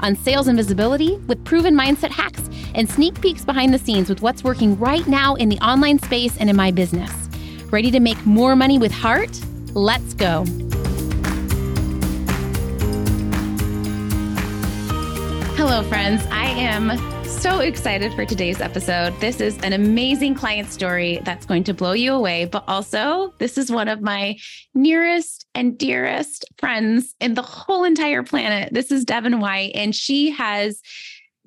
on sales and visibility with proven mindset hacks and sneak peeks behind the scenes with what's working right now in the online space and in my business. Ready to make more money with heart? Let's go. Hello, friends. I am so excited for today's episode. This is an amazing client story that's going to blow you away, but also, this is one of my nearest and dearest friends in the whole entire planet. This is Devanne White, and she has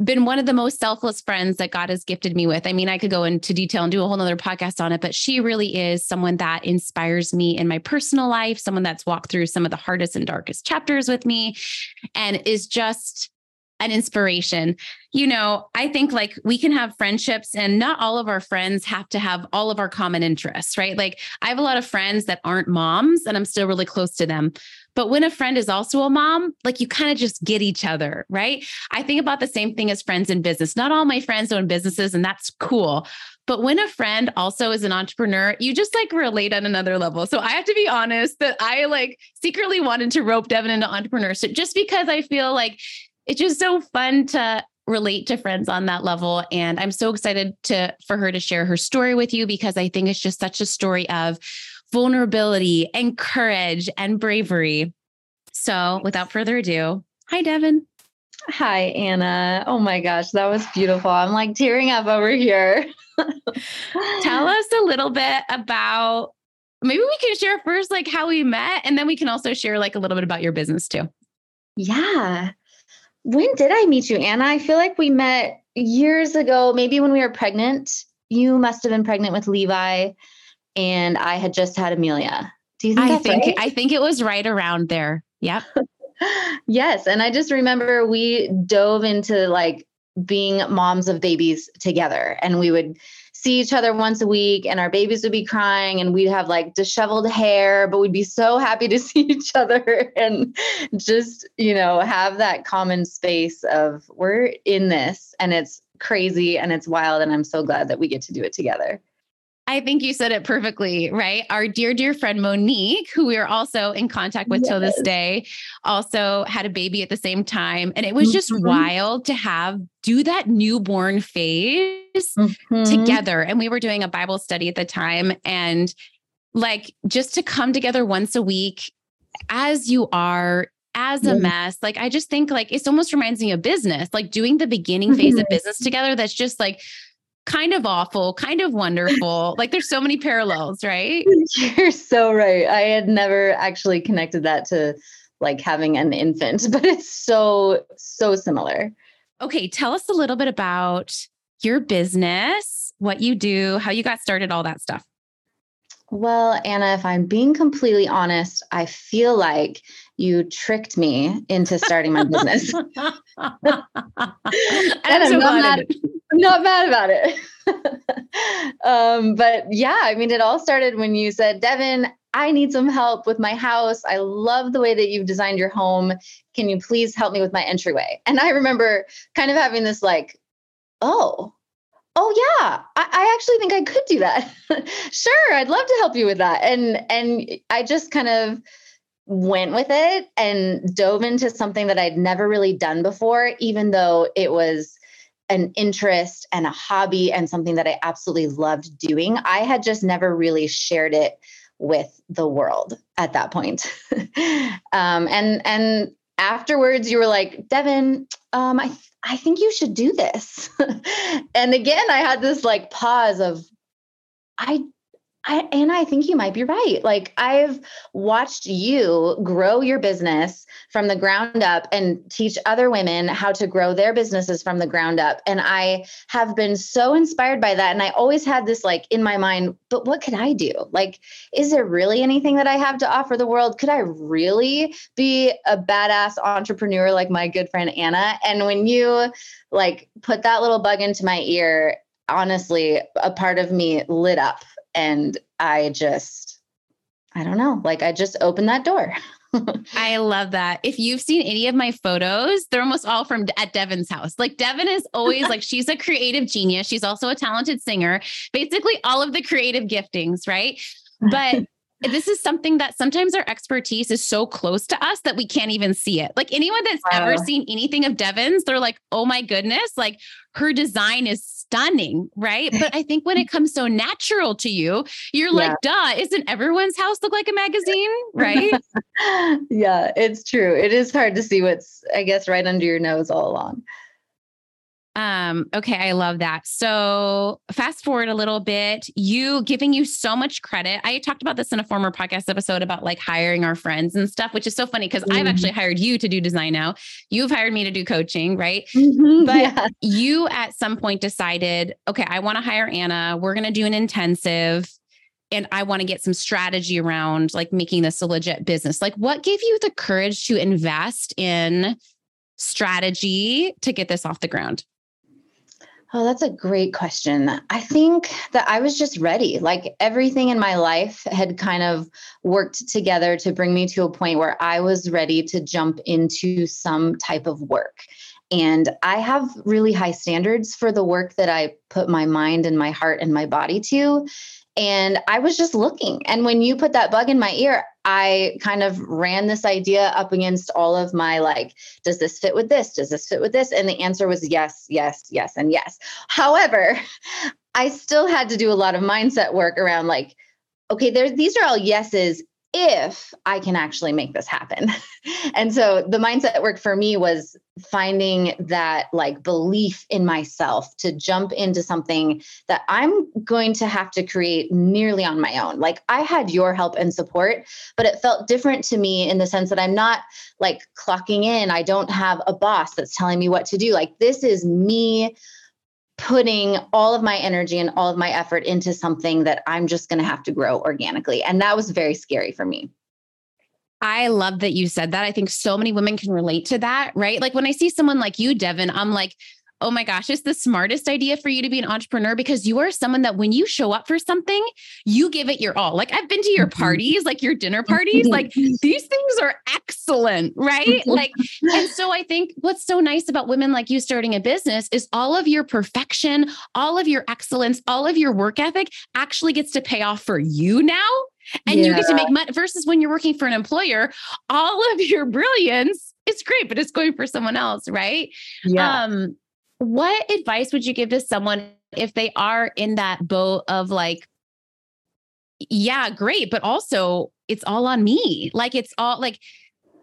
been one of the most selfless friends that God has gifted me with. I mean, I could go into detail and do a whole nother podcast on it, but she really is someone that inspires me in my personal life, someone that's walked through some of the hardest and darkest chapters with me, and is just an inspiration. You know, I think like we can have friendships and not all of our friends have to have all of our common interests, right? Like I have a lot of friends that aren't moms and I'm still really close to them. But when a friend is also a mom, like you kind of just get each other, right? I think about the same thing as friends in business. Not all my friends own businesses, and that's cool. But when a friend also is an entrepreneur, you just like relate on another level. So I have to be honest that I like secretly wanted to rope Devanne into entrepreneurship just because I feel like it's just so fun to relate to friends on that level and i'm so excited to for her to share her story with you because i think it's just such a story of vulnerability and courage and bravery. So without further ado hi devanne. Hi anna. Oh my gosh that was beautiful. I'm like tearing up over here. Tell us a little bit about maybe we can share first like how we met and then we can also share like a little bit about your business too. Yeah when did I meet you, Anna? I feel like we met years ago, maybe when we were pregnant. You must have been pregnant with Levi, and I had just had Amelia. Do you think I think right? I think it was right around there. Yep. yes, and I just remember we dove into like being moms of babies together, and we would see each other once a week and our babies would be crying and we'd have like disheveled hair but we'd be so happy to see each other and just you know have that common space of we're in this and it's crazy and it's wild and i'm so glad that we get to do it together I think you said it perfectly, right? Our dear, dear friend Monique, who we are also in contact with yes. till this day, also had a baby at the same time. And it was just mm-hmm. wild to have do that newborn phase mm-hmm. together. And we were doing a Bible study at the time. And like just to come together once a week as you are as a mess. Like I just think like it almost reminds me of business, like doing the beginning phase of mm-hmm. business together. That's just like kind of awful, kind of wonderful. like there's so many parallels, right? You're so right. I had never actually connected that to like having an infant, but it's so, so similar. Okay. Tell us a little bit about your business, what you do, how you got started, all that stuff. Well, Anna, if I'm being completely honest, I feel like you tricked me into starting my business. and I'm, so not, mad, not mad about it. um, but yeah, I mean, it all started when you said, Devanne, I need some help with my house. I love the way that you've designed your home. Can you please help me with my entryway? And I remember kind of having this like, oh, oh yeah I, I, actually think i could do that sure i'd love to help you with that and and i just kind of went with it and dove into something that i'd never really done before even though it was an interest and a hobby and something that i absolutely loved doing i had just never really shared it with the world at that point um, and and afterwards you were like devanne um, I I think you should do this. and again, I had this like pause of, I I, and I think you might be right. Like I've watched you grow your business from the ground up and teach other women how to grow their businesses from the ground up. And I have been so inspired by that. And I always had this like in my mind, but what could I do? Like, is there really anything that I have to offer the world? Could I really be a badass entrepreneur like my good friend Anna? And when you like put that little bug into my ear, honestly, a part of me lit up and I just, I don't know, like I just opened that door. I love that. If you've seen any of my photos, they're almost all from at Devanne's house. Like Devanne is always like she's a creative genius. She's also a talented singer. Basically all of the creative giftings, right? But this is something that sometimes our expertise is so close to us that we can't even see it. Like anyone that's wow. ever seen anything of Devanne's, they're like, oh my goodness, like her design is stunning, right? But I think when it comes so natural to you, you're yeah. like, duh, isn't everyone's house look like a magazine? Right? yeah, it's true. It is hard to see what's, I guess, right under your nose all along. Um, okay, I love that. So fast forward a little bit, you giving you so much credit. I talked about this in a former podcast episode about like hiring our friends and stuff, which is so funny because mm-hmm. I've actually hired you to do design now. You've hired me to do coaching, right? Mm-hmm, but yeah. you at some point decided, okay, I want to hire Anna. We're gonna do an intensive and I want to get some strategy around like making this a legit business. Like, what gave you the courage to invest in strategy to get this off the ground? Oh, that's a great question. I think that I was just ready. Like everything in my life had kind of worked together to bring me to a point where I was ready to jump into some type of work. And I have really high standards for the work that I put my mind and my heart and my body to. And I was just looking. And when you put that bug in my ear, I kind of ran this idea up against all of my like, does this fit with this? Does this fit with this? And the answer was yes, yes, yes, and yes. However, I still had to do a lot of mindset work around like, okay, there, these are all yeses if I can actually make this happen. and so the mindset work for me was finding that like belief in myself to jump into something that I'm going to have to create nearly on my own. Like I had your help and support, but it felt different to me in the sense that I'm not like clocking in. I don't have a boss that's telling me what to do. Like this is me putting all of my energy and all of my effort into something that I'm just going to have to grow organically. And that was very scary for me. I love that you said that. I think so many women can relate to that, right? Like when I see someone like you, Devanne, I'm like, oh my gosh, it's the smartest idea for you to be an entrepreneur because you are someone that when you show up for something, you give it your all. Like I've been to your mm-hmm. parties, like your dinner parties, like these things are excellent, right? Like, and so I think what's so nice about women like you starting a business is all of your perfection, all of your excellence, all of your work ethic actually gets to pay off for you now and yeah. you get to make money versus when you're working for an employer all of your brilliance is great but it's going for someone else right yeah. um what advice would you give to someone if they are in that boat of like, yeah, great, but also it's all on me. Like it's all like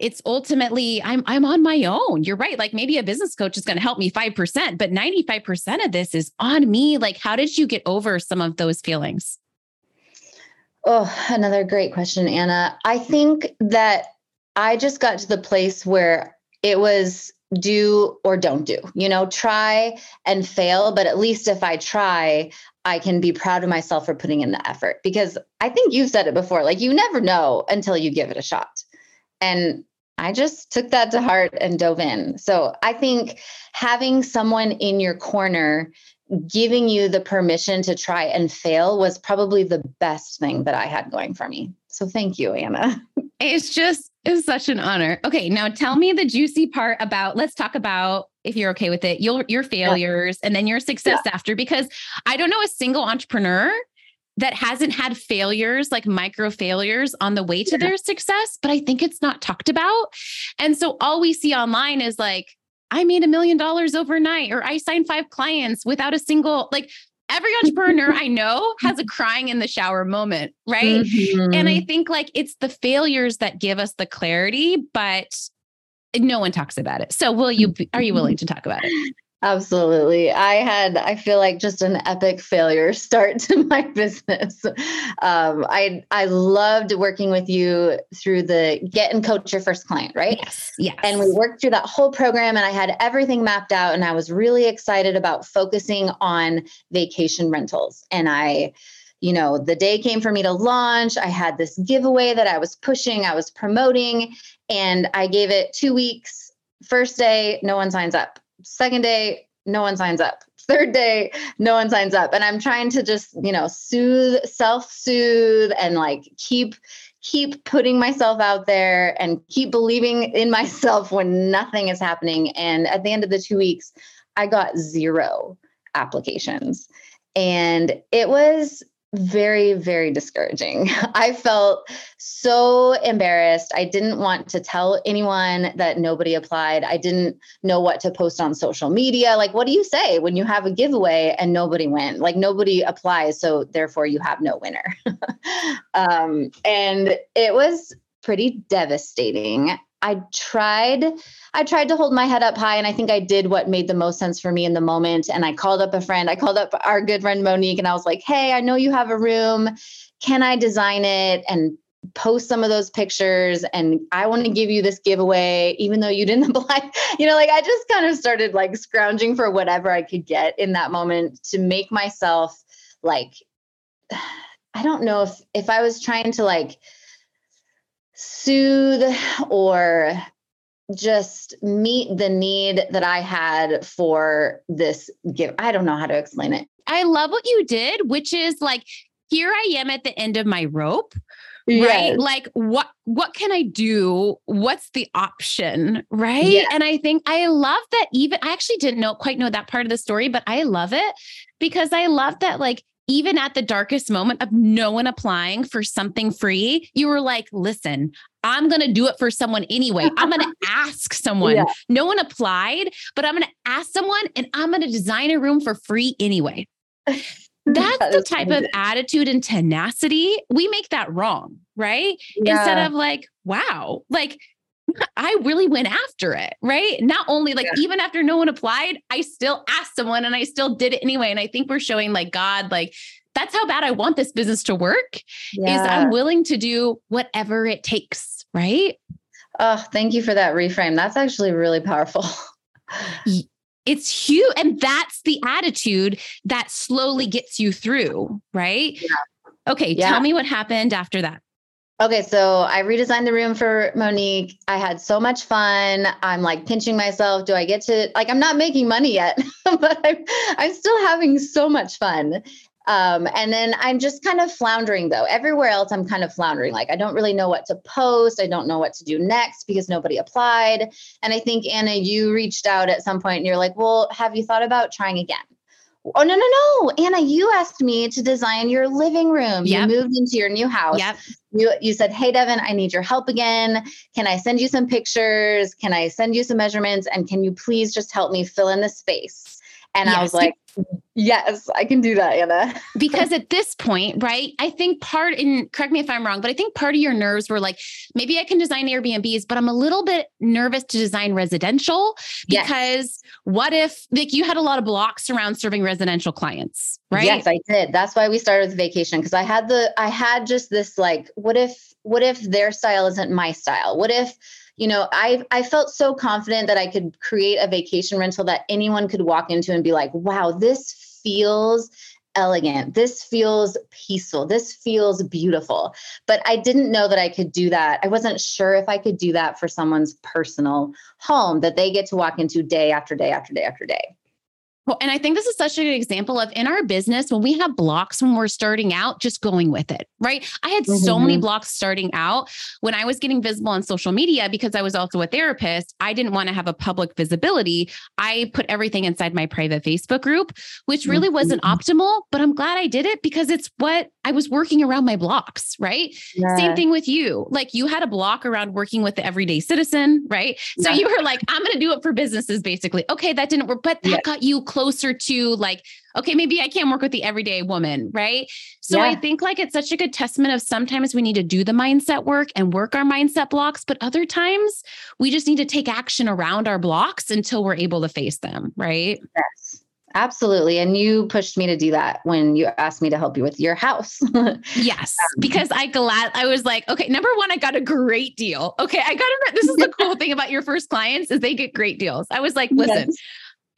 it's ultimately I'm I'm on my own. You're right. Like maybe a business coach is going to help me 5%, but 95% of this is on me. Like how did you get over some of those feelings? Oh, another great question, Anna. I think that I just got to the place where it was do or don't do. You know, try and fail, but at least if I try, I can be proud of myself for putting in the effort because I think you've said it before like you never know until you give it a shot. And I just took that to heart and dove in. So I think having someone in your corner giving you the permission to try and fail was probably the best thing that I had going for me. So thank you, Anna. It's just it's such an honor. Okay, now tell me the juicy part about let's talk about if you're okay with it, your your failures yeah. and then your success yeah. after because I don't know a single entrepreneur that hasn't had failures like micro failures on the way to yeah. their success, but I think it's not talked about. And so all we see online is like I made a million dollars overnight or I signed five clients without a single like every entrepreneur I know has a crying in the shower moment, right? Mm-hmm. And I think like it's the failures that give us the clarity, but no one talks about it. So will you are you willing to talk about it? Absolutely. I had, I feel like just an epic failure start to my business. Um, I, I loved working with you through the get and coach your first client, right? Yes. Yes. And we worked through that whole program and I had everything mapped out and I was really excited about focusing on vacation rentals. And I, you know, the day came for me to launch. I had this giveaway that I was pushing, I was promoting, and I gave it two weeks. First day, no one signs up Second day, no one signs up. Third day, no one signs up. And I'm trying to just, you know, soothe, self-soothe and like keep keep putting myself out there and keep believing in myself when nothing is happening. And at the end of the 2 weeks, I got zero applications. And it was very, very discouraging. I felt so embarrassed. I didn't want to tell anyone that nobody applied. I didn't know what to post on social media. Like, what do you say when you have a giveaway and nobody wins? Like, nobody applies. So, therefore, you have no winner. um, and it was pretty devastating. I tried I tried to hold my head up high and I think I did what made the most sense for me in the moment and I called up a friend. I called up our good friend Monique and I was like, "Hey, I know you have a room. Can I design it and post some of those pictures and I want to give you this giveaway even though you didn't apply." You know, like I just kind of started like scrounging for whatever I could get in that moment to make myself like I don't know if if I was trying to like soothe or just meet the need that I had for this gift. I don't know how to explain it. I love what you did, which is like, here I am at the end of my rope. Yes. Right. Like what what can I do? What's the option? Right. Yeah. And I think I love that even I actually didn't know quite know that part of the story, but I love it because I love that like even at the darkest moment of no one applying for something free, you were like, listen, I'm going to do it for someone anyway. I'm going to ask someone. Yeah. No one applied, but I'm going to ask someone and I'm going to design a room for free anyway. That's that the type of attitude and tenacity. We make that wrong, right? Yeah. Instead of like, wow, like I really went after it, right? Not only like yeah. even after no one applied, I still asked someone and I still did it anyway. And I think we're showing like God, like that's how bad I want this business to work. Yeah. Is I'm willing to do whatever it takes, right? Oh, thank you for that reframe. That's actually really powerful. it's huge. And that's the attitude that slowly gets you through, right? Yeah. Okay, yeah. tell me what happened after that. Okay, so I redesigned the room for Monique. I had so much fun. I'm like pinching myself. Do I get to like I'm not making money yet, but I'm I'm still having so much fun. Um, and then I'm just kind of floundering though. Everywhere else, I'm kind of floundering. Like I don't really know what to post. I don't know what to do next because nobody applied. And I think Anna, you reached out at some point and you're like, well, have you thought about trying again? Oh no, no, no. Anna, you asked me to design your living room. Yep. You moved into your new house. Yep. You you said, Hey Devanne, I need your help again. Can I send you some pictures? Can I send you some measurements? And can you please just help me fill in the space? And yes. I was like, Yes, I can do that, Anna. because at this point, right, I think part in correct me if I'm wrong, but I think part of your nerves were like, maybe I can design Airbnbs, but I'm a little bit nervous to design residential because yes. what if like you had a lot of blocks around serving residential clients, right? Yes, I did. That's why we started with vacation because I had the I had just this like, what if what if their style isn't my style? What if you know, I I felt so confident that I could create a vacation rental that anyone could walk into and be like, wow, this feels elegant. This feels peaceful. This feels beautiful. But I didn't know that I could do that. I wasn't sure if I could do that for someone's personal home that they get to walk into day after day after day after day. Well, and I think this is such a good example of in our business when we have blocks when we're starting out, just going with it, right? I had mm-hmm. so many mm-hmm. blocks starting out when I was getting visible on social media because I was also a therapist. I didn't want to have a public visibility. I put everything inside my private Facebook group, which really mm-hmm. wasn't optimal, but I'm glad I did it because it's what I was working around my blocks, right? Yeah. Same thing with you. Like you had a block around working with the everyday citizen, right? So yeah. you were like, I'm going to do it for businesses basically. Okay, that didn't work, but that yeah. got you close closer to like, okay, maybe I can't work with the everyday woman, right? So yeah. I think like it's such a good testament of sometimes we need to do the mindset work and work our mindset blocks, but other times we just need to take action around our blocks until we're able to face them, right? Yes. Absolutely. And you pushed me to do that when you asked me to help you with your house. yes. Um, because I glad I was like, okay, number one, I got a great deal. Okay. I got a, this is the cool thing about your first clients is they get great deals. I was like, listen, yes.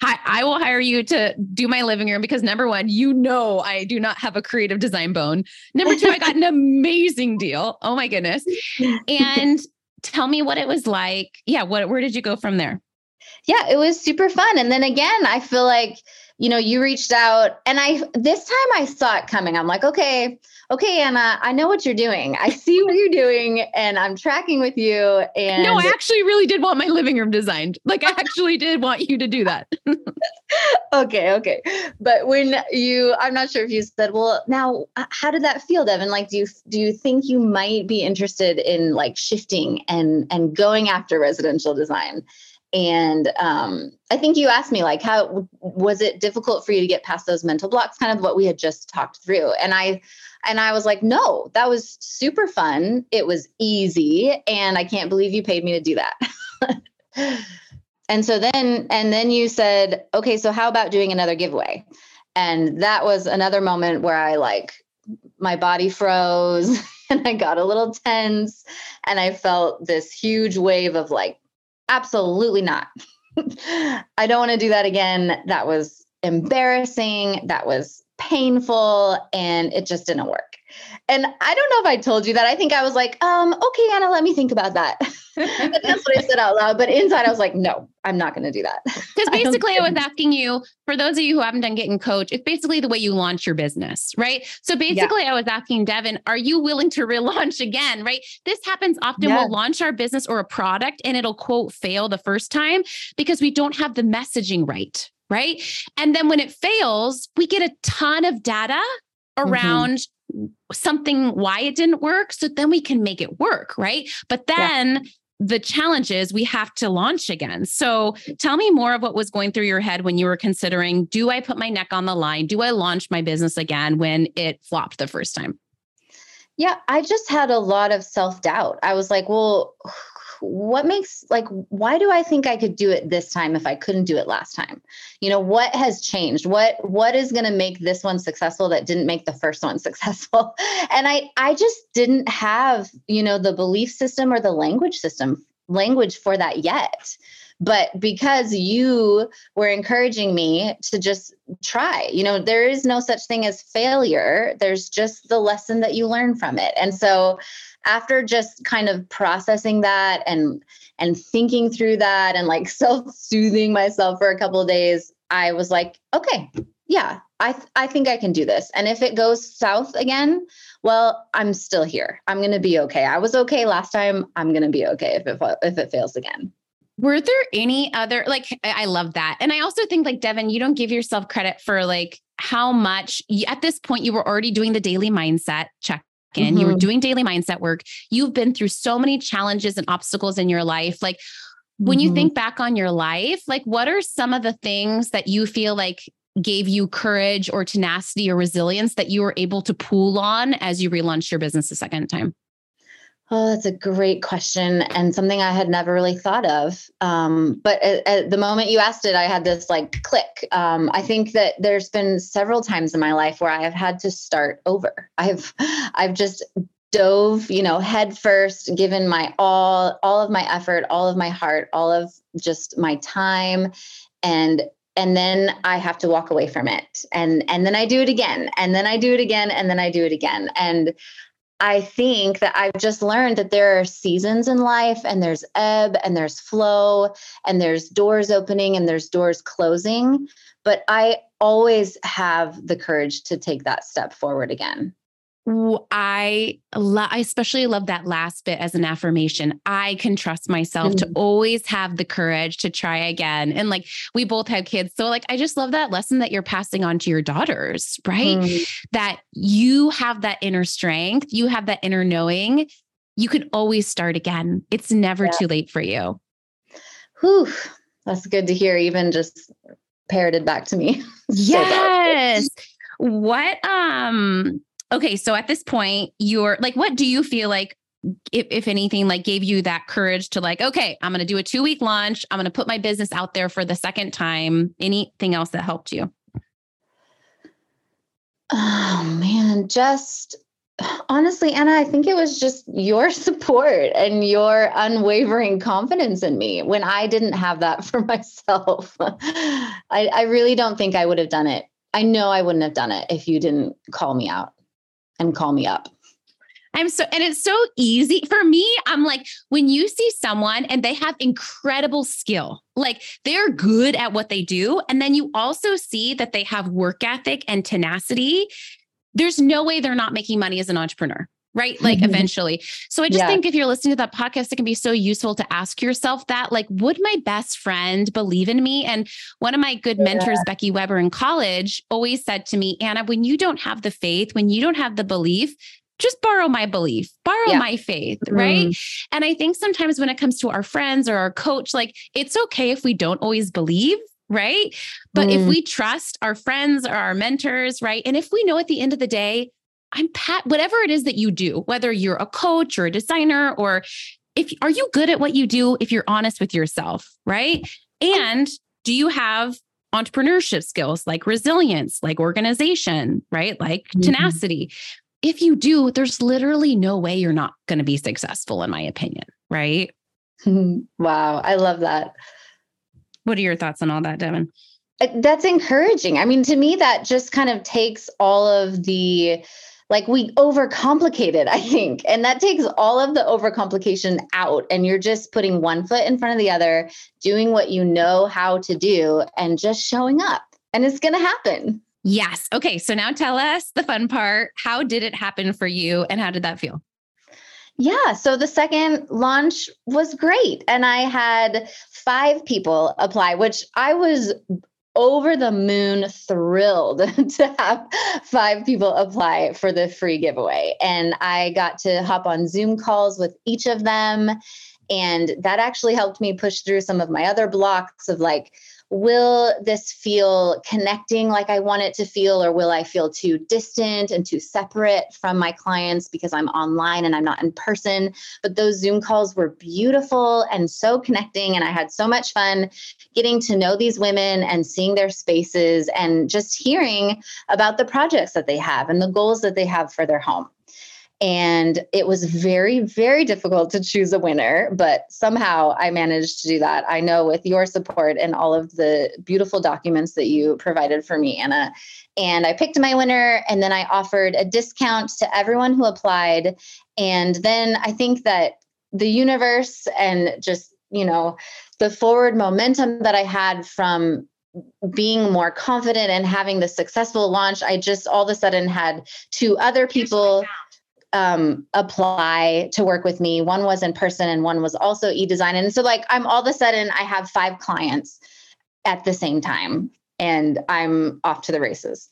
I, I will hire you to do my living room because number one, you know I do not have a creative design bone. Number two, I got an amazing deal. Oh my goodness. And tell me what it was like. Yeah, what where did you go from there? Yeah, it was super fun. And then again, I feel like you know, you reached out and I, this time I saw it coming. I'm like, okay, okay, Anna, I know what you're doing. I see what you're doing and I'm tracking with you. And no, I actually really did want my living room designed. Like, I actually did want you to do that. okay, okay. But when you, I'm not sure if you said, well, now uh, how did that feel, Devanne? Like, do you, do you think you might be interested in like shifting and, and going after residential design? And um, i think you asked me like how was it difficult for you to get past those mental blocks? Kind of what we had just talked through. And i and i was like no that was super fun. It was easy. And i can't believe you paid me to do that. And so then and then you said okay so how about doing another giveaway? And that was another moment where i like my body froze and i got a little tense. And i felt this huge wave of like Absolutely not. I don't want to do that again. That was embarrassing. That was painful and it just didn't work. And I don't know if I told you that. I think I was like, um, okay, Anna, let me think about that. that's what I said out loud. But inside, I was like, no, I'm not going to do that. Because basically, I, I was asking you, for those of you who haven't done Get & Coach, it's basically the way you launch your business, right? So basically, yeah. I was asking Devanne, are you willing to relaunch again, right? This happens often. Yeah. We'll launch our business or a product and it'll quote fail the first time because we don't have the messaging right, right? And then when it fails, we get a ton of data mm-hmm. around mm-hmm something why it didn't work so then we can make it work right? But then yeah. the challenge is we have to launch again. So tell me more of what was going through your head when you were considering do i put my neck on the line? Do i launch my business again when it flopped the first time? Yeah i just had a lot of self-doubt. I was like well what makes like why do i think i could do it this time if i couldn't do it last time? You know what has changed? What what is going to make this one successful that didn't make the first one successful? And i i just didn't have you know the belief system or the language system language for that yet but because you were encouraging me to just try you know there is no such thing as failure. There's just the lesson that you learn from it. And so after just kind of processing that and and thinking through that and like self-soothing myself for a couple of days i was like okay yeah i th- i think i can do this. And if it goes south again well i'm still here. I'm going to be okay. I was okay last time. I'm going to be okay if it if it fails again were there any other like I love that. And I also think like Devanne, you don't give yourself credit for like how much at this point you were already doing the daily mindset check in. Mm-hmm. You were mm-hmm. doing daily mindset work. You've been through so many challenges and obstacles in your life. Like when mm-hmm. you think back on your life, like what are some of the things that you feel like gave you courage or tenacity or resilience that you were able to pull on as you relaunched your business a second time? Oh, that's a great question and something I had never really thought of. Um, but at, at, the moment you asked it, I had this like click. Um, I think that there's been several times in my life where I have had to start over. I've, I've just dove, you know, head first, given my all, all of my effort, all of my heart, all of just my time, and and then I have to walk away from it, and and then I do it again, and then I do it again, and then I do it again, and I think that I've just learned that there are seasons in life and there's ebb and there's flow and there's doors opening and there's doors closing. But I always have the courage to take that step forward again. I lo- I especially love that last bit as an affirmation. I can trust myself mm-hmm. to always have the courage to try again. And like we both have kids. So like I just love that lesson that you're passing on to your daughters, right? Mm-hmm. That you have that inner strength, you have that inner knowing. You can always start again. It's never yeah. too late for you. Whew. That's good to hear, even just parroted back to me. yes. what um okay, so at this point you're like what do you feel like if, if anything like gave you that courage to like okay, I'm going to do a 2 week launch, I'm going to put my business out there for the second time. Anything else that helped you? Oh man, just honestly, Anna, I think it was just your support and your unwavering confidence in me when I didn't have that for myself. I, I really don't think I would have done it. I know I wouldn't have done it if you didn't call me out and call me up. I'm so, and it's so easy for me. I'm like, when you see someone and they have incredible skill, like they're good at what they do, and then you also see that they have work ethic and tenacity, there's no way they're not making money as an entrepreneur right? Like eventually. So I just yeah. think if you're listening to that podcast, it can be so useful to ask yourself that, like, would my best friend believe in me? And one of my good yeah. mentors, Becky Weber in college, always said to me, Anna, when you don't have the faith, when you don't have the belief, just borrow my belief, borrow yeah. my faith, right? Mm. And I think sometimes when it comes to our friends or our coach, like it's okay if we don't always believe, right? But mm. if we trust our friends or our mentors, right? And if we know at the end of the day, I'm pat, whatever it is that you do, whether you're a coach or a designer, or if are you good at what you do if you're honest with yourself, right? And do you have entrepreneurship skills like resilience, like organization, right? Like mm-hmm. tenacity if you do, there's literally no way you're not going to be successful, in my opinion. Right. wow. I love that. What are your thoughts on all that, Devanne? Uh, that's encouraging. I mean, to me, that just kind of takes all of the, like, we overcomplicate it, I think. And that takes all of the overcomplication out. And you're just putting one foot in front of the other, doing what you know how to do, and just showing up. And it's going to happen. Yes. Okay. So now tell us the fun part. How did it happen for you and how did that feel? Yeah. So the second launch was great. And I had five people apply, which I was over the moon thrilled to have five people apply for the free giveaway. And I got to hop on Zoom calls with each of them. And that actually helped me push through some of my other blocks of like, will this feel connecting like I want it to feel, or will I feel too distant and too separate from my clients because I'm online and I'm not in person? But those Zoom calls were beautiful and so connecting. And I had so much fun getting to know these women and seeing their spaces and just hearing about the projects that they have and the goals that they have for their home. And it was very, very difficult to choose a winner, but somehow I managed to do that. I know with your support and all of the beautiful documents that you provided for me, Anna. And I picked my winner, and then I offered a discount to everyone who applied. And then I think that the universe and just, you know, the forward momentum that I had from being more confident and having the successful launch, I just all of a sudden had two other people um, apply to work with me. One was in person and one was also e-design. And so like I'm all of a sudden I have five clients at the same time and I'm off to the races.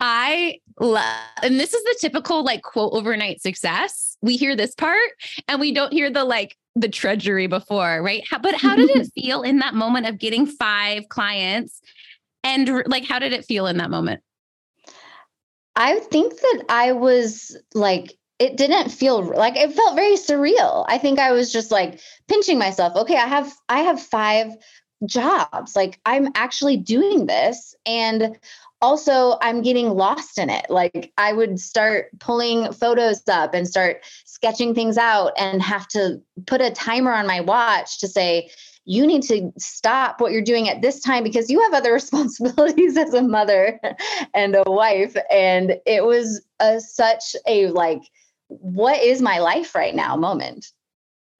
I love, and this is the typical like quote overnight success. We hear this part and we don't hear the like the treasury before, right? How, but how did it feel in that moment of getting five clients? And like, how did it feel in that moment? I think that I was like, it didn't feel like it felt very surreal. I think I was just like pinching myself. Okay, I have I have five jobs. Like I'm actually doing this and also I'm getting lost in it. Like I would start pulling photos up and start sketching things out and have to put a timer on my watch to say you need to stop what you're doing at this time because you have other responsibilities as a mother and a wife. And it was a, such a like, what is my life right now moment.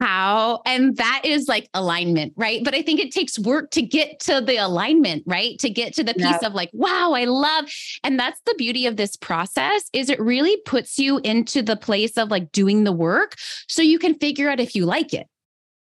How? And that is like alignment right? But i think it takes work to get to the alignment right? To get to the piece yeah. of like wow i love and that's the beauty of this process is it really puts you into the place of like doing the work so you can figure out if you like it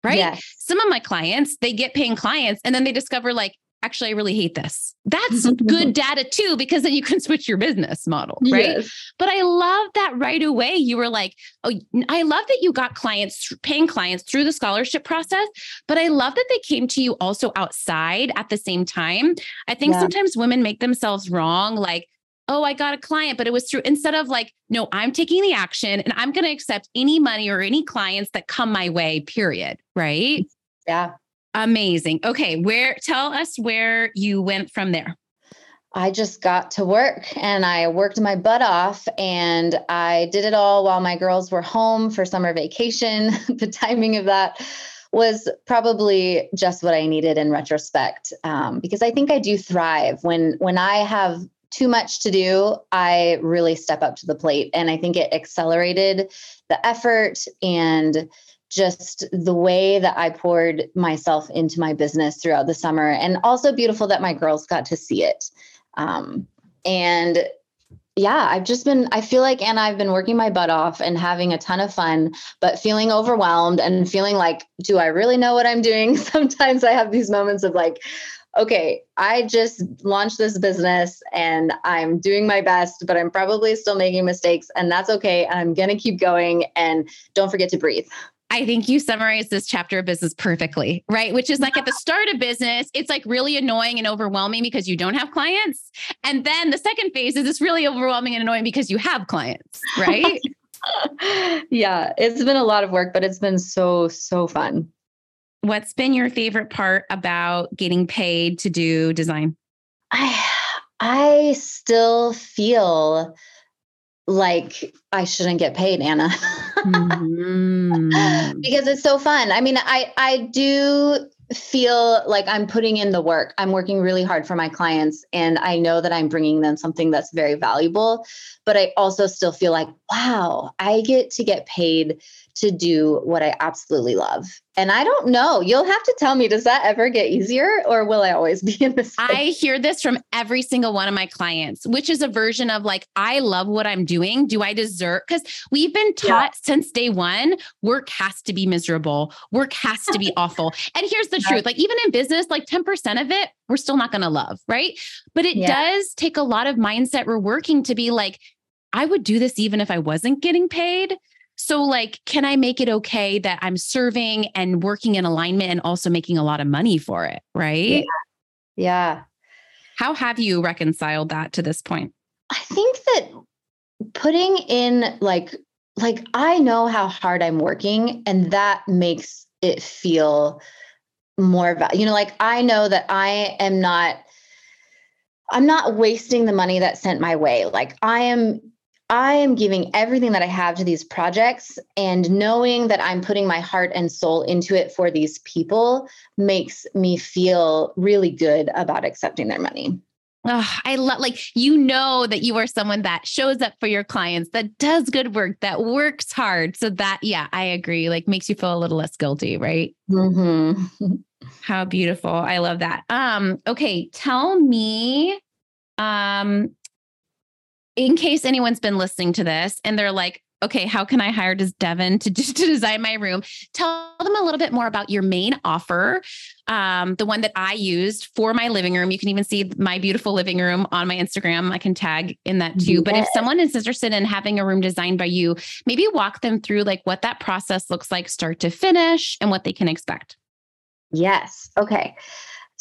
right? Yes. Some of my clients, they get paying clients and then they discover like, actually, I really hate this. That's good data too, because then you can switch your business model, right? Yes. But I love that right away. You were like, oh, I love that you got clients, paying clients through the scholarship process, but I love that they came to you also outside at the same time. I think yeah. sometimes women make themselves wrong. Like, oh, I got a client, but it was through instead of like, no, I'm taking the action and I'm going to accept any money or any clients that come my way, period. Right. Yeah. Amazing. Okay. Where, tell us where you went from there. I just got to work and I worked my butt off and I did it all while my girls were home for summer vacation. the timing of that was probably just what I needed in retrospect, um, because I think I do thrive when when I have too much to do, I really step up to the plate. And I think it accelerated the effort and just the way that I poured myself into my business throughout the summer. And also beautiful that my girls got to see it. Um, and yeah, I've just been, I feel like, and I've been working my butt off and having a ton of fun, but feeling overwhelmed and feeling like, do I really know what I'm doing? Sometimes I have these moments of like, okay, I just launched this business and I'm doing my best, but I'm probably still making mistakes, and that's okay. I'm going to keep going and don't forget to breathe. I think you summarized this chapter of business perfectly, right? Which is like at the start of business, it's like really annoying and overwhelming because you don't have clients. And then the second phase is it's really overwhelming and annoying because you have clients, right? yeah, it's been a lot of work, but it's been so, so fun. What's been your favorite part about getting paid to do design? I I still feel like I shouldn't get paid, Anna. mm-hmm. because it's so fun. I mean, I I do feel like I'm putting in the work. I'm working really hard for my clients and I know that I'm bringing them something that's very valuable, but I also still feel like, wow, I get to get paid to do what I absolutely love. And I don't know, you'll have to tell me, does that ever get easier or will I always be in this? I hear this from every single one of my clients, which is a version of like, I love what I'm doing. Do I deserve? Because we've been taught yeah. since day one, work has to be miserable, work has to be awful. And here's the truth like, even in business, like 10% of it, we're still not going to love, right? But it yeah. does take a lot of mindset reworking to be like, I would do this even if I wasn't getting paid. So, like, can I make it okay that I'm serving and working in alignment and also making a lot of money for it? Right. Yeah. yeah. How have you reconciled that to this point? I think that putting in like, like I know how hard I'm working, and that makes it feel more value. You know, like I know that I am not I'm not wasting the money that's sent my way. Like I am I am giving everything that I have to these projects and knowing that I'm putting my heart and soul into it for these people makes me feel really good about accepting their money. Oh, I love like you know that you are someone that shows up for your clients, that does good work, that works hard. So that yeah, I agree. Like makes you feel a little less guilty, right? Mm-hmm. How beautiful. I love that. Um, okay, tell me um in case anyone's been listening to this and they're like, okay, how can I hire Devanne to, to design my room? Tell them a little bit more about your main offer, um, the one that I used for my living room. You can even see my beautiful living room on my Instagram. I can tag in that too. Yes. But if someone is interested in having a room designed by you, maybe walk them through like what that process looks like, start to finish, and what they can expect. Yes. Okay.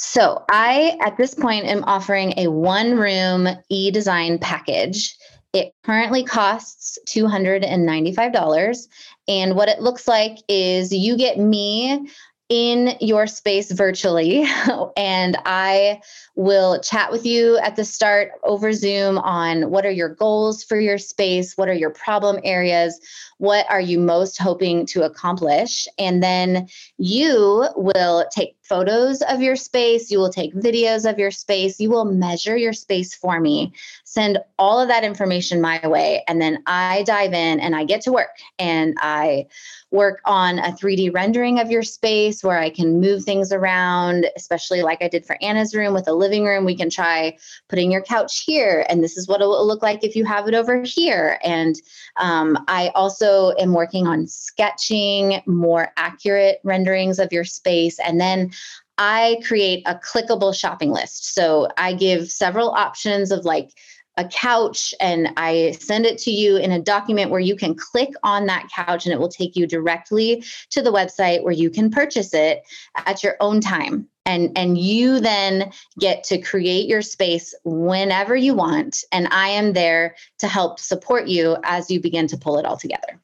So I, at this point, am offering a one room e design package. It currently costs $295. And what it looks like is you get me in your space virtually. and I will chat with you at the start over Zoom on what are your goals for your space? What are your problem areas? What are you most hoping to accomplish? And then you will take photos of your space, you will take videos of your space, you will measure your space for me, send all of that information my way. And then I dive in and I get to work and I work on a 3D rendering of your space where I can move things around, especially like I did for Anna's room with a living room. We can try putting your couch here, and this is what it will look like if you have it over here. And um, I also am working on sketching more accurate renderings of your space. And then I create a clickable shopping list. So I give several options of like a couch and I send it to you in a document where you can click on that couch and it will take you directly to the website where you can purchase it at your own time. And, and you then get to create your space whenever you want. And I am there to help support you as you begin to pull it all together.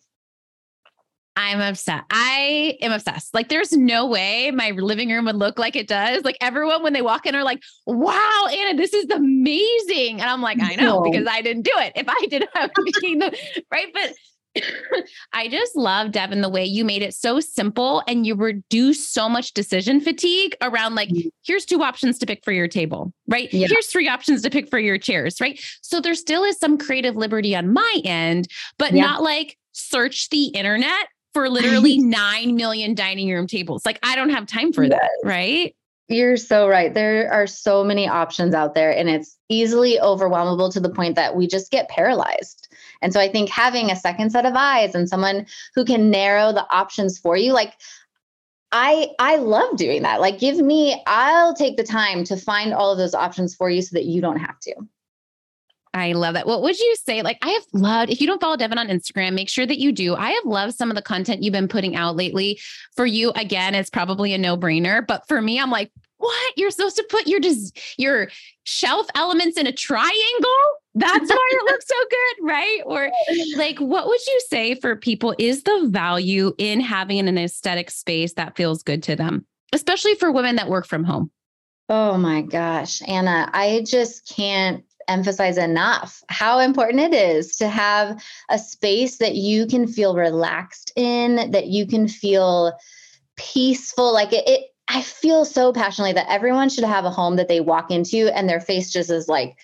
I'm obsessed. I am obsessed. Like, there's no way my living room would look like it does. Like, everyone, when they walk in, are like, wow, Anna, this is amazing. And I'm like, I know because I didn't do it. If I did, I would be the right. But I just love Devanne the way you made it so simple and you reduce so much decision fatigue around like mm-hmm. here's two options to pick for your table, right? Yeah. Here's three options to pick for your chairs, right? So there still is some creative liberty on my end, but yeah. not like search the internet for literally 9 million dining room tables. Like I don't have time for yes. that, right? You're so right. There are so many options out there, and it's easily overwhelmable to the point that we just get paralyzed. And so I think having a second set of eyes and someone who can narrow the options for you, like I I love doing that. Like give me, I'll take the time to find all of those options for you so that you don't have to. I love that. What would you say? Like, I have loved, if you don't follow Devanne on Instagram, make sure that you do. I have loved some of the content you've been putting out lately. For you, again, it's probably a no brainer. But for me, I'm like, what? You're supposed to put your your shelf elements in a triangle? That's why it looks so good, right? Or like, what would you say for people is the value in having an aesthetic space that feels good to them, especially for women that work from home? Oh my gosh, Anna, I just can't emphasize enough how important it is to have a space that you can feel relaxed in, that you can feel peaceful. Like it, it I feel so passionately that everyone should have a home that they walk into and their face just is like,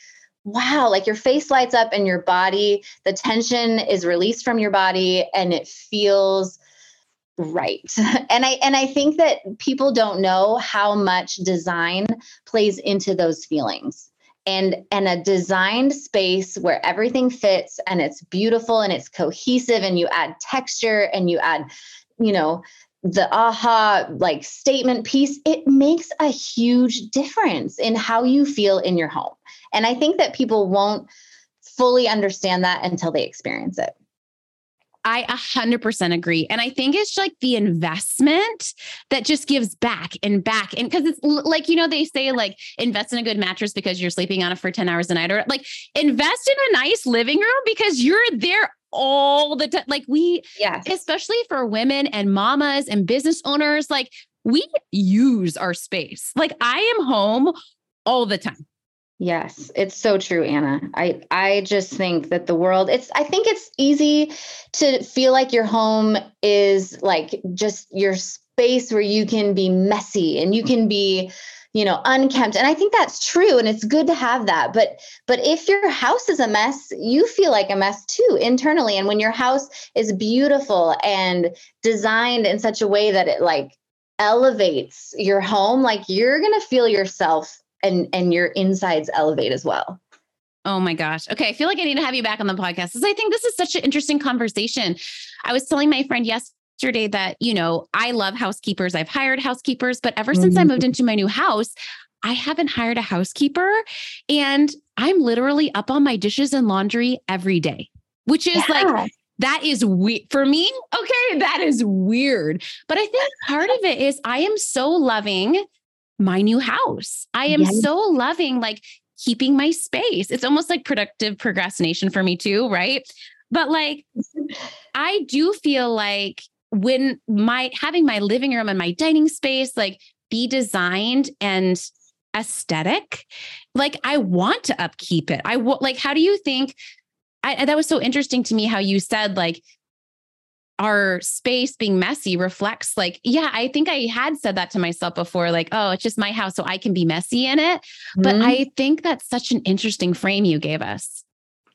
wow, like your face lights up and your body, the tension is released from your body and it feels right and i and i think that people don't know how much design plays into those feelings and and a designed space where everything fits and it's beautiful and it's cohesive and you add texture and you add you know the aha like statement piece it makes a huge difference in how you feel in your home. And i think that people won't fully understand that until they experience it I 100% agree. And I think it's like the investment that just gives back and back. And because it's like, you know, they say like invest in a good mattress because you're sleeping on it for 10 hours a night, or like invest in a nice living room because you're there all the time. Like we, yes. especially for women and mamas and business owners, like we use our space. Like I am home all the time. Yes, it's so true, Anna. I I just think that the world it's I think it's easy to feel like your home is like just your space where you can be messy and you can be you know unkempt. And i think that's true and it's good to have that. But but if your house is a mess you feel like a mess too internally. And when your house is beautiful and designed in such a way that it like elevates your home like you're going to feel yourself and and your insides elevate as well. Oh my gosh. Okay. I feel like I need to have you back on the podcast because I think this is such an interesting conversation. I was telling my friend yesterday that, you know, I love housekeepers. I've hired housekeepers, but ever mm-hmm. since I mm-hmm. moved into my new house, I haven't hired a housekeeper. And I'm literally up on my dishes and laundry every day, which is yeah. like, that is weird for me. Okay. That is weird. But I think part of it is I am so loving my new house. I am yes. so loving like keeping my space. It's almost like productive procrastination for me too, right? But like I do feel like when my having my living room and my dining space like be designed and aesthetic, like I want to upkeep it. I want like how do you think I, that was so interesting to me how you said like our space being messy reflects like yeah i think i had said that to myself before like oh it's just my house so i can be messy in it. But mm-hmm. i think that's such an interesting frame you gave us.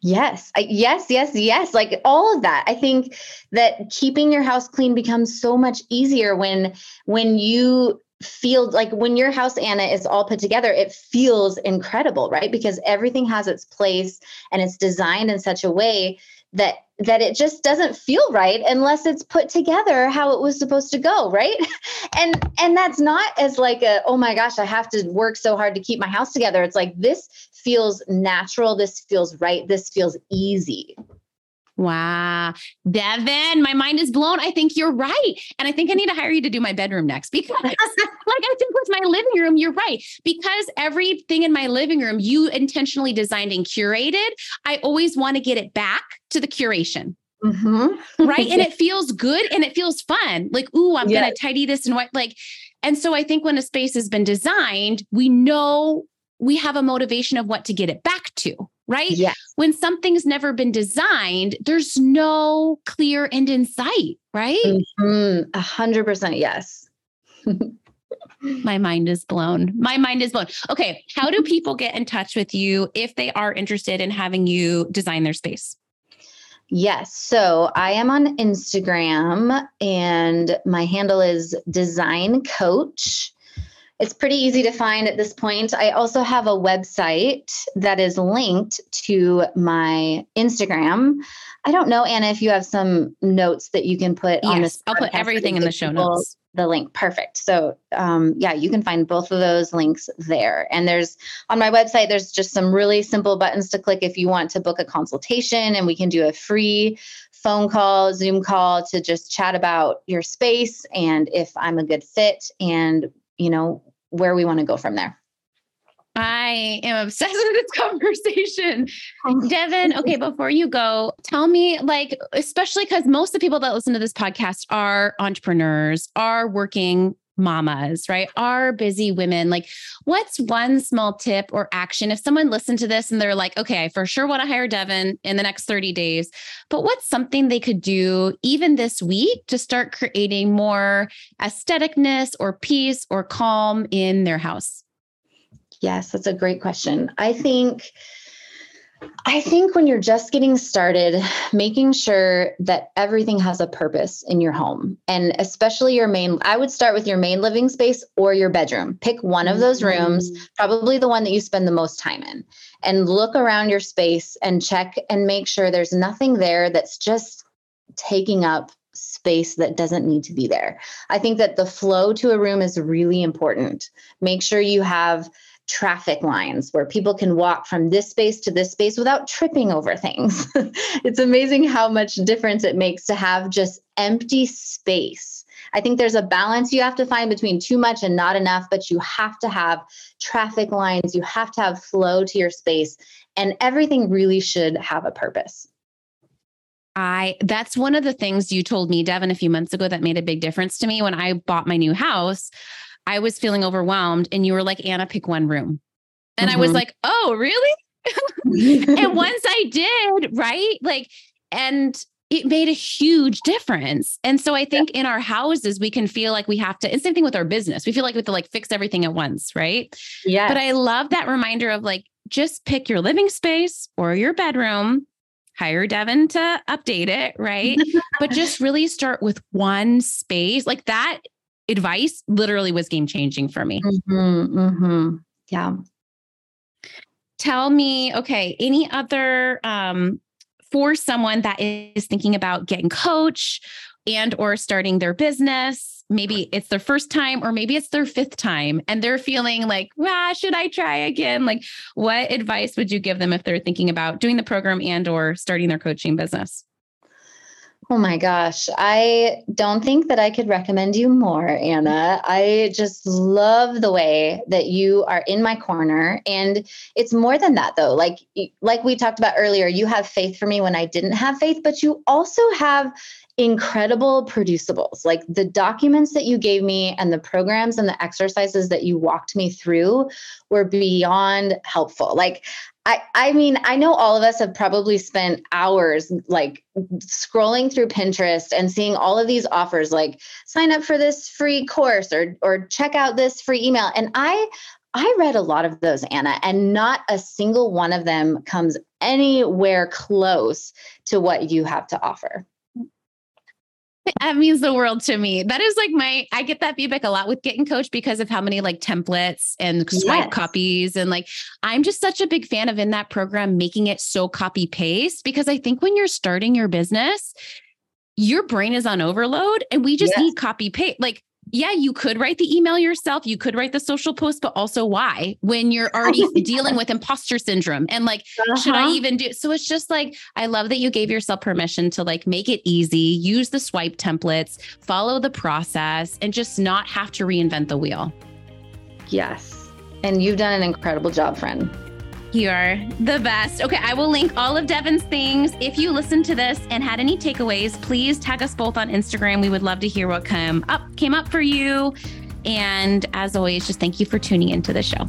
Yes I, yes yes yes like all of that. I think that keeping your house clean becomes so much easier when when you feel like when your house anna is all put together it feels incredible right? Because everything has its place and it's designed in such a way that that it just doesn't feel right unless it's put together how it was supposed to go right? And and that's not as like a oh my gosh i have to work so hard to keep my house together. It's like this feels natural. This feels right. This feels easy Wow. Devanne, my mind is blown. I think you're right. And I think I need to hire you to do my bedroom next because, like, I think with my living room, you're right. Because everything in my living room, you intentionally designed and curated, I always want to get it back to the curation. Mm-hmm. right. And it feels good and it feels fun. Like, ooh, I'm yes. going to tidy this and what, like, and so I think when a space has been designed, we know we have a motivation of what to get it back to right? Yes. When something's never been designed, there's no clear end in sight, right? Mm-hmm. A hundred percent, yes. My mind is blown. My mind is blown. Okay. How do people get in touch with you if they are interested in having you design their space? Yes. So I am on Instagram and my handle is design coach. It's pretty easy to find at this point. I also have a website that is linked to my Instagram. I don't know, Anna, if you have some notes that you can put yes, on this. I'll put everything in the show notes. The link, perfect. So, um, yeah, you can find both of those links there. And there's on my website, there's just some really simple buttons to click if you want to book a consultation, and we can do a free phone call, Zoom call to just chat about your space and if I'm a good fit and you know, where we want to go from there. I am obsessed with this conversation. Oh. Devanne, okay, before you go, tell me, like, especially because most of the people that listen to this podcast are entrepreneurs, are working mamas, right? Are busy women. Like, what's one small tip or action if someone listened to this and they're like, okay, I for sure want to hire Devanne in the next 30 days, but what's something they could do even this week to start creating more aestheticness or peace or calm in their house? Yes, that's a great question. I think I think when you're just getting started, making sure that everything has a purpose in your home and especially your main, I would start with your main living space or your bedroom. Pick one of those rooms, mm-hmm. probably the one that you spend the most time in, and look around your space and check and make sure there's nothing there that's just taking up space that doesn't need to be there. I think that the flow to a room is really important. Make sure you have traffic lines where people can walk from this space to this space without tripping over things. it's amazing how much difference it makes to have just empty space. I think there's a balance you have to find between too much and not enough, but you have to have traffic lines, you have to have flow to your space, and everything really should have a purpose. I that's one of the things you told me, Devanne, a few months ago that made a big difference to me when I bought my new house. I was feeling overwhelmed and you were like, Anna, pick one room. And mm-hmm. I was mm-hmm. like, oh, really? and once I did, right? Like, and it made a huge difference. And so I think yeah. in our houses, we can feel like we have to, and same thing with our business. We feel like we have to like fix everything at once, right? Yeah. But I love that reminder of like, just pick your living space or your bedroom, hire Devanne to update it, right? but just really start with one space. Like that advice literally was game changing for me. Mm-hmm, mm-hmm. Yeah. Tell me, okay, any other um, for someone that is thinking about Get & Coach and or starting their business maybe it's their first time or maybe it's their fifth time and they're feeling like ah should i try again like what advice would you give them if they're thinking about doing the program and or starting their coaching business Oh my gosh. I don't think that I could recommend you more, Anna. I just love the way that you are in my corner and it's more than that though. Like like we talked about earlier, you have faith for me when I didn't have faith, but you also have incredible producibles. Like the documents that you gave me and the programs and the exercises that you walked me through were beyond helpful. Like I, I mean, I know all of us have probably spent hours like scrolling through Pinterest and seeing all of these offers like sign up for this free course or or check out this free email. And I I read a lot of those, Anna, and not a single one of them comes anywhere close to what you have to offer that means the world to me. That is like my, I get that feedback a lot with Get & Coach because of how many like templates and swipe yes. copies. And like, I'm just such a big fan of in that program, making it so copy paste because I think when you're starting your business, your brain is on overload and we just yes. need copy paste. Like, yeah, you could write the email yourself, you could write the social post, but also why when you're already dealing with imposter syndrome and like, uh-huh. should I uh-huh. even do? So it's just like, I love that you gave yourself permission to like make it easy, use the swipe templates, follow the process, and just not have to reinvent the wheel. Yes. And you've done an incredible job, friend. You're the best. Okay, I will link all of Devanne's things. If you listened to this and had any takeaways, please tag us both on Instagram. We would love to hear what came up came up for you. And as always, just thank you for tuning into the show.